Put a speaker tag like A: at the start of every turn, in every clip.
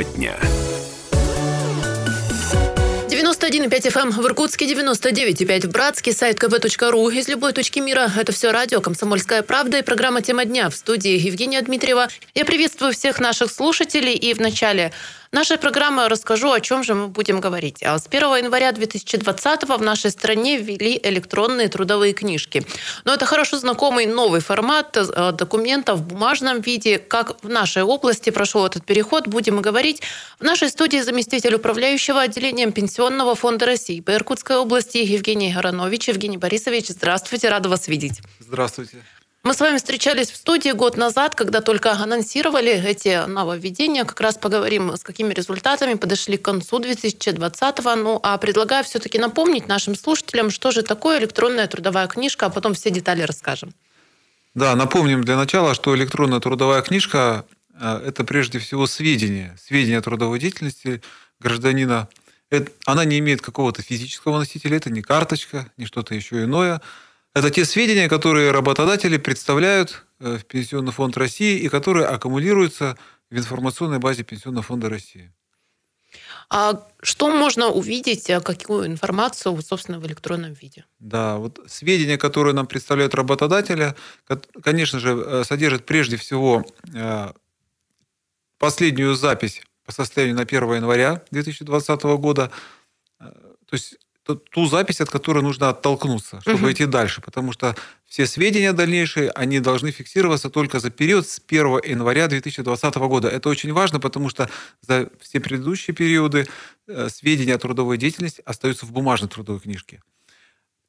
A: Тема дня.
B: 91,5 FM в Иркутске, 99,5 в Братске, сайт kp.ру. Из любой точки мира это все радио «Комсомольская правда» и программа «Тема дня» в студии Евгения Дмитриева. Я приветствую всех наших слушателей и в начале нашей программы расскажу, о чем же мы будем говорить. А С 1 января 2020 в нашей стране ввели электронные трудовые книжки. Но это хорошо знакомый новый формат э, документов в бумажном виде. Как в нашей области прошел этот переход, будем говорить. В нашей студии заместитель управляющего отделением Пенсионного фонда России по Иркутской области Евгений Горанович. Евгений Борисович, здравствуйте, рада вас видеть.
C: Здравствуйте.
B: Мы с вами встречались в студии год назад, когда только анонсировали эти нововведения. Как раз поговорим, с какими результатами подошли к концу 2020-го. Ну, а предлагаю все-таки напомнить нашим слушателям, что же такое электронная трудовая книжка, а потом все детали расскажем.
C: Да, напомним для начала, что электронная трудовая книжка э, – это прежде всего сведения, сведения о трудовой деятельности гражданина. Она не имеет какого-то физического носителя, это не карточка, не что-то еще иное – это те сведения, которые работодатели представляют э, в Пенсионный фонд России и которые аккумулируются в информационной базе Пенсионного фонда России.
B: А что можно увидеть, э, какую информацию, собственно, в электронном виде?
C: Да, вот сведения, которые нам представляют работодателя, конечно же, э, содержат прежде всего последнюю запись по состоянию на 1 января 2020 года. То есть ту запись, от которой нужно оттолкнуться, чтобы угу. идти дальше. Потому что все сведения дальнейшие, они должны фиксироваться только за период с 1 января 2020 года. Это очень важно, потому что за все предыдущие периоды э, сведения о трудовой деятельности остаются в бумажной трудовой книжке.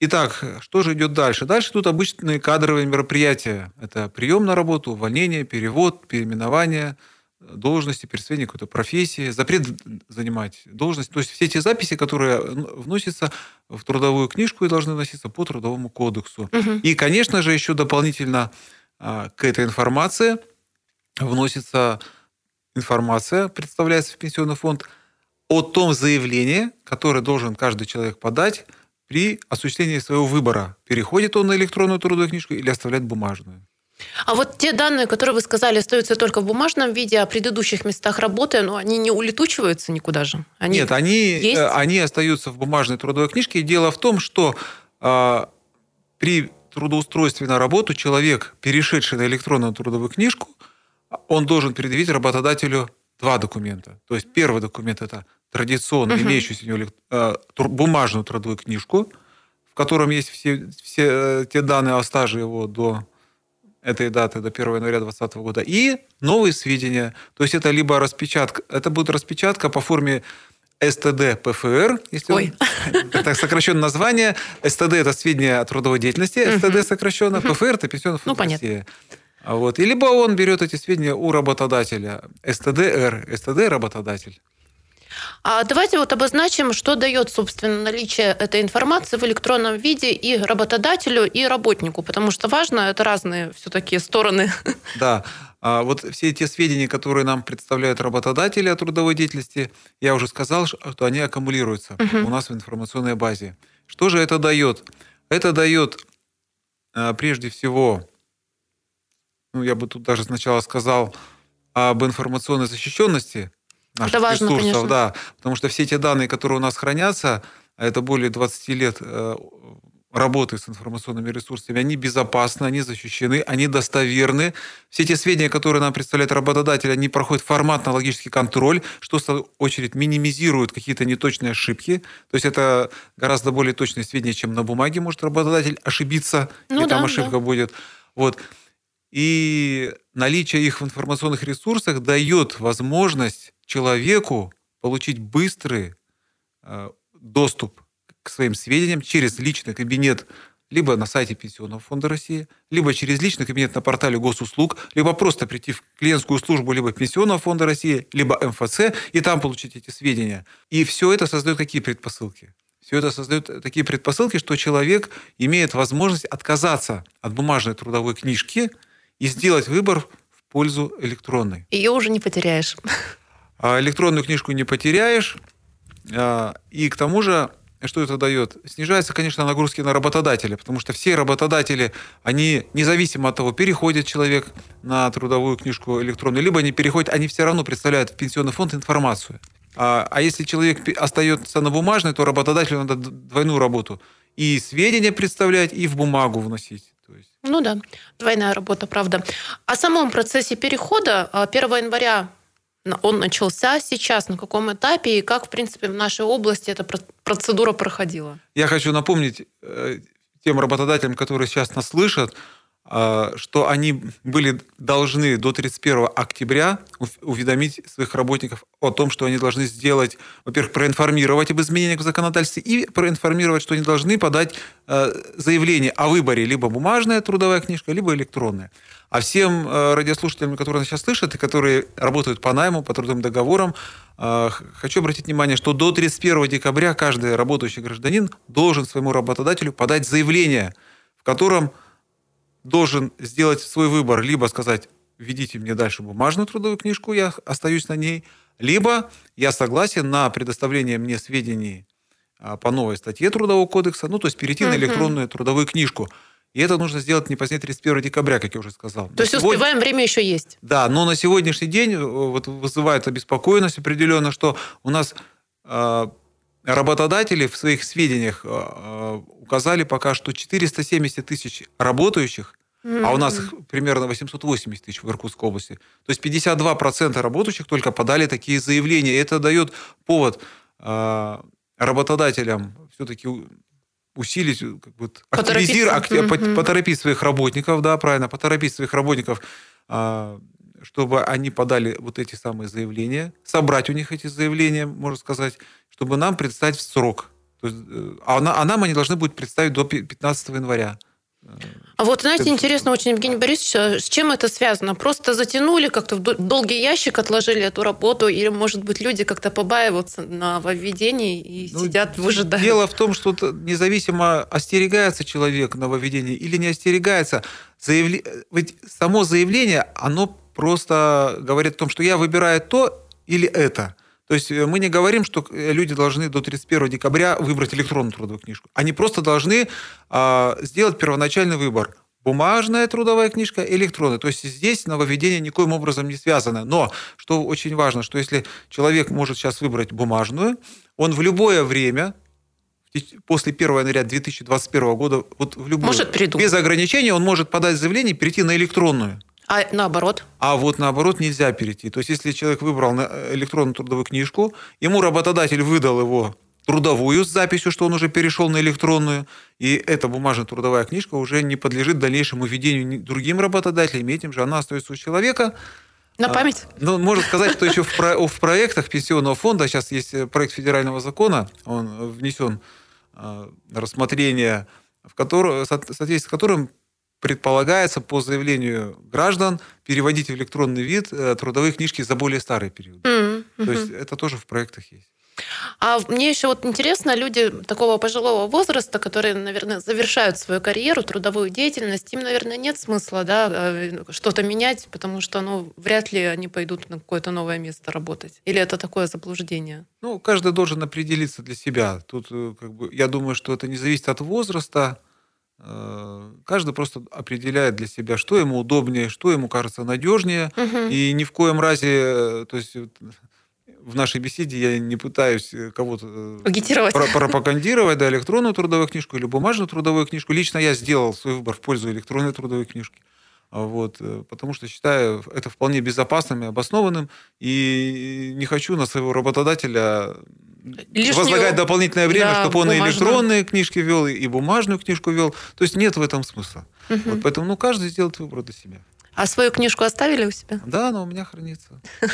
C: Итак, что же идет дальше? Дальше тут обычные кадровые мероприятия. Это прием на работу, увольнение, перевод, переименование – должности, присвоение какой-то профессии, запрет занимать должность. То есть все эти записи, которые вносятся в трудовую книжку и должны вноситься по трудовому кодексу. Угу. И, конечно же, еще дополнительно а, к этой информации вносится информация, представляется в пенсионный фонд, о том заявлении, которое должен каждый человек подать при осуществлении своего выбора. Переходит он на электронную трудовую книжку или оставляет бумажную.
B: А вот те данные, которые вы сказали, остаются только в бумажном виде, а предыдущих местах работы, ну, они не улетучиваются никуда же?
C: Они Нет, они, есть? Э, они остаются в бумажной трудовой книжке. И дело в том, что э, при трудоустройстве на работу человек, перешедший на электронную трудовую книжку, он должен предъявить работодателю два документа. То есть первый документ – это традиционно угу. имеющийся у него э, бумажную трудовую книжку, в котором есть все, все э, те данные о стаже его до этой даты до 1 января 2020 года, и новые сведения. То есть это либо распечатка, это будет распечатка по форме СТД ПФР, если
B: Ой.
C: Он, это сокращенное название. СТД – это сведения о трудовой деятельности, СТД сокращенно, ПФР – это пенсионный фонд
B: ну.
C: А вот. И либо он берет эти сведения у работодателя. СТДР, СТД – работодатель.
B: А давайте вот обозначим, что дает, собственно, наличие этой информации в электронном виде и работодателю, и работнику, потому что важно, это разные все-таки стороны.
C: Да, а вот все те сведения, которые нам представляют работодатели о трудовой деятельности, я уже сказал, что они аккумулируются угу. у нас в информационной базе. Что же это дает? Это дает а, прежде всего, ну, я бы тут даже сначала сказал об информационной защищенности наших это важно, ресурсов, конечно. да, потому что все те данные, которые у нас хранятся, а это более 20 лет э, работы с информационными ресурсами, они безопасны, они защищены, они достоверны. Все те сведения, которые нам представляет работодатель, они проходят форматно-логический контроль, что, в свою очередь, минимизирует какие-то неточные ошибки. То есть это гораздо более точные сведения, чем на бумаге может работодатель ошибиться, ну, и да, там ошибка да. будет. Вот. И наличие их в информационных ресурсах дает возможность человеку получить быстрый э, доступ к своим сведениям через личный кабинет либо на сайте Пенсионного фонда России, либо через личный кабинет на портале госуслуг, либо просто прийти в клиентскую службу либо Пенсионного фонда России, либо МФЦ, и там получить эти сведения. И все это создает какие предпосылки? Все это создает такие предпосылки, что человек имеет возможность отказаться от бумажной трудовой книжки и сделать выбор в пользу электронной.
B: Ее уже не потеряешь.
C: А электронную книжку не потеряешь. А, и к тому же что это дает? Снижается, конечно, нагрузки на работодателя, потому что все работодатели, они независимо от того, переходит человек на трудовую книжку электронную, либо они переходят, они все равно представляют в пенсионный фонд информацию. А, а если человек остается на бумажной, то работодателю надо двойную работу. И сведения представлять, и в бумагу вносить.
B: Ну да, двойная работа, правда. О самом процессе перехода 1 а, января он начался сейчас, на каком этапе и как, в принципе, в нашей области эта процедура проходила?
C: Я хочу напомнить э, тем работодателям, которые сейчас нас слышат, что они были должны до 31 октября уведомить своих работников о том, что они должны сделать, во-первых, проинформировать об изменениях в законодательстве и проинформировать, что они должны подать э, заявление о выборе либо бумажная трудовая книжка, либо электронная. А всем э, радиослушателям, которые нас сейчас слышат и которые работают по найму, по трудовым договорам, э, хочу обратить внимание, что до 31 декабря каждый работающий гражданин должен своему работодателю подать заявление, в котором должен сделать свой выбор, либо сказать, введите мне дальше бумажную трудовую книжку, я остаюсь на ней, либо я согласен на предоставление мне сведений а, по новой статье Трудового кодекса, ну, то есть перейти угу. на электронную трудовую книжку. И это нужно сделать не позднее 31 декабря, как я уже сказал.
B: То есть сегодня... успеваем, время еще есть.
C: Да, но на сегодняшний день э, вот, вызывает обеспокоенность определенно, что у нас э, работодатели в своих сведениях э, указали пока, что 470 тысяч работающих Mm-hmm. А у нас их примерно 880 тысяч в Иркутской области. То есть 52% работающих только подали такие заявления. И это дает повод э, работодателям все-таки усилить, как бы, активизировать, mm-hmm. поторопить своих работников, да, правильно, поторопить своих работников, э, чтобы они подали вот эти самые заявления, собрать у них эти заявления, можно сказать, чтобы нам представить в срок. То есть, э, а, а нам они должны будут представить до 15 января.
B: А вот, знаете, это... интересно очень, Евгений Борисович, а с чем это связано? Просто затянули, как-то в долгий ящик отложили эту работу, или, может быть, люди как-то побаиваются на введении и ну, сидят, выжидают?
C: Дело в том, что независимо, остерегается человек нововведения или не остерегается, заявли... ведь само заявление, оно просто говорит о том, что я выбираю то или это – то есть э, мы не говорим, что э, люди должны до 31 декабря выбрать электронную трудовую книжку. Они просто должны э, сделать первоначальный выбор. Бумажная трудовая книжка, электронная. То есть здесь нововведение никоим образом не связано. Но, что очень важно, что если человек может сейчас выбрать бумажную, он в любое время, после 1 января 2021 года, вот в любое, может без ограничений, он может подать заявление и перейти на электронную.
B: А наоборот?
C: А вот наоборот нельзя перейти. То есть, если человек выбрал э, электронную трудовую книжку, ему работодатель выдал его трудовую с записью, что он уже перешел на электронную, и эта бумажная трудовая книжка уже не подлежит дальнейшему введению другим работодателям, этим же она остается у человека.
B: На а, память?
C: А, ну, можно сказать, что еще в, про, в проектах пенсионного фонда, сейчас есть э, проект федерального закона, он внесен а, рассмотрение, в котором, в соответствии с которым предполагается по заявлению граждан переводить в электронный вид э, трудовые книжки за более старый период. Mm-hmm. То есть это тоже в проектах есть.
B: А мне еще вот интересно, люди такого пожилого возраста, которые, наверное, завершают свою карьеру, трудовую деятельность, им, наверное, нет смысла да, э, что-то менять, потому что ну, вряд ли они пойдут на какое-то новое место работать. Или это такое заблуждение?
C: Ну, каждый должен определиться для себя. Тут, э, как бы, я думаю, что это не зависит от возраста, каждый просто определяет для себя, что ему удобнее, что ему кажется надежнее. Угу. И ни в коем разе, э, то есть в нашей беседе я не пытаюсь э, кого-то пропагандировать, да, электронную трудовую книжку или бумажную трудовую книжку. Лично я сделал свой выбор в пользу электронной трудовой книжки. А вот, потому что считаю это вполне безопасным и обоснованным, и не хочу на своего работодателя Лишнего... возлагать дополнительное время, да, чтобы он бумажную. и электронные книжки вел, и бумажную книжку вел. То есть нет в этом смысла. Угу. Вот поэтому ну, каждый сделает выбор для себя.
B: А свою книжку оставили у себя?
C: Да, она у меня хранится.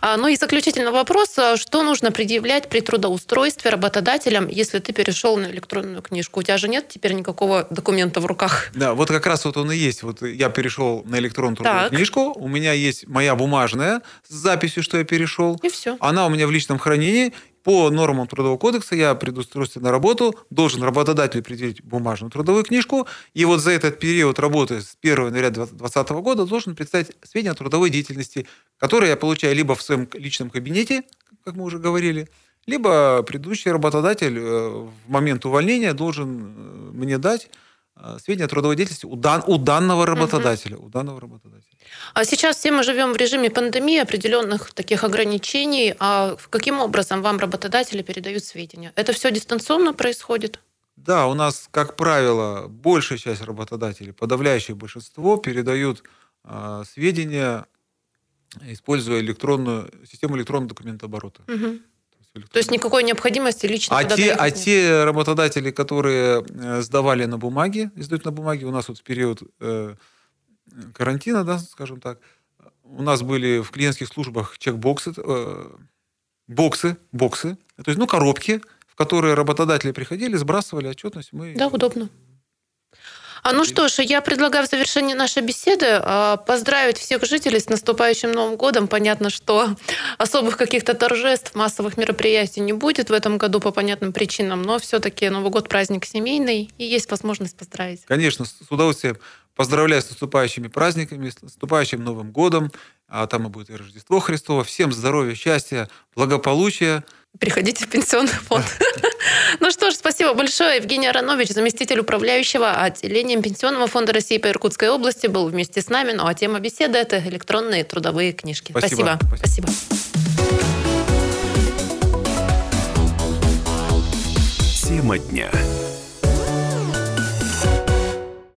B: А, ну и заключительный вопрос. А что нужно предъявлять при трудоустройстве работодателям, если ты перешел на электронную книжку? У тебя же нет теперь никакого документа в руках.
C: Да, вот как раз вот он и есть. Вот я перешел на электронную трудовую книжку, у меня есть моя бумажная с записью, что я перешел.
B: И все.
C: Она у меня в личном хранении, по нормам Трудового кодекса я при на работу должен работодатель определить бумажную трудовую книжку, и вот за этот период работы с 1 января 2020 года должен представить сведения о трудовой деятельности, которые я получаю либо в своем личном кабинете, как мы уже говорили, либо предыдущий работодатель э, в момент увольнения должен э, мне дать сведения о трудовой деятельности у, дан, у данного работодателя. Угу. У данного работодателя.
B: А сейчас все мы живем в режиме пандемии, определенных таких ограничений. А каким образом вам работодатели передают сведения? Это все дистанционно происходит?
C: Да, у нас, как правило, большая часть работодателей, подавляющее большинство, передают э, сведения, используя электронную систему электронного документооборота.
B: Угу. То есть никакой необходимости лично
C: а те, а те работодатели, которые э, сдавали на бумаге, издают на бумаге, у нас вот в период э, карантина, да, скажем так, у нас были в клиентских службах чекбоксы, э, боксы, боксы, то есть, ну, коробки, в которые работодатели приходили, сбрасывали отчетность. Мы...
B: Да, удобно. А ну что ж, я предлагаю в завершении нашей беседы а, поздравить всех жителей с наступающим Новым годом. Понятно, что особых каких-то торжеств, массовых мероприятий не будет в этом году по понятным причинам, но все-таки Новый год праздник семейный, и есть возможность поздравить.
C: Конечно, с удовольствием поздравляю с наступающими праздниками, с наступающим Новым годом. А там и будет и Рождество Христово. Всем здоровья, счастья, благополучия.
B: Приходите в пенсионный фонд. Ну что ж, спасибо большое. Евгений Аронович, заместитель управляющего отделением Пенсионного фонда России по Иркутской области, был вместе с нами. Ну а тема беседы – это электронные трудовые книжки. Спасибо. Спасибо.
A: Тема дня.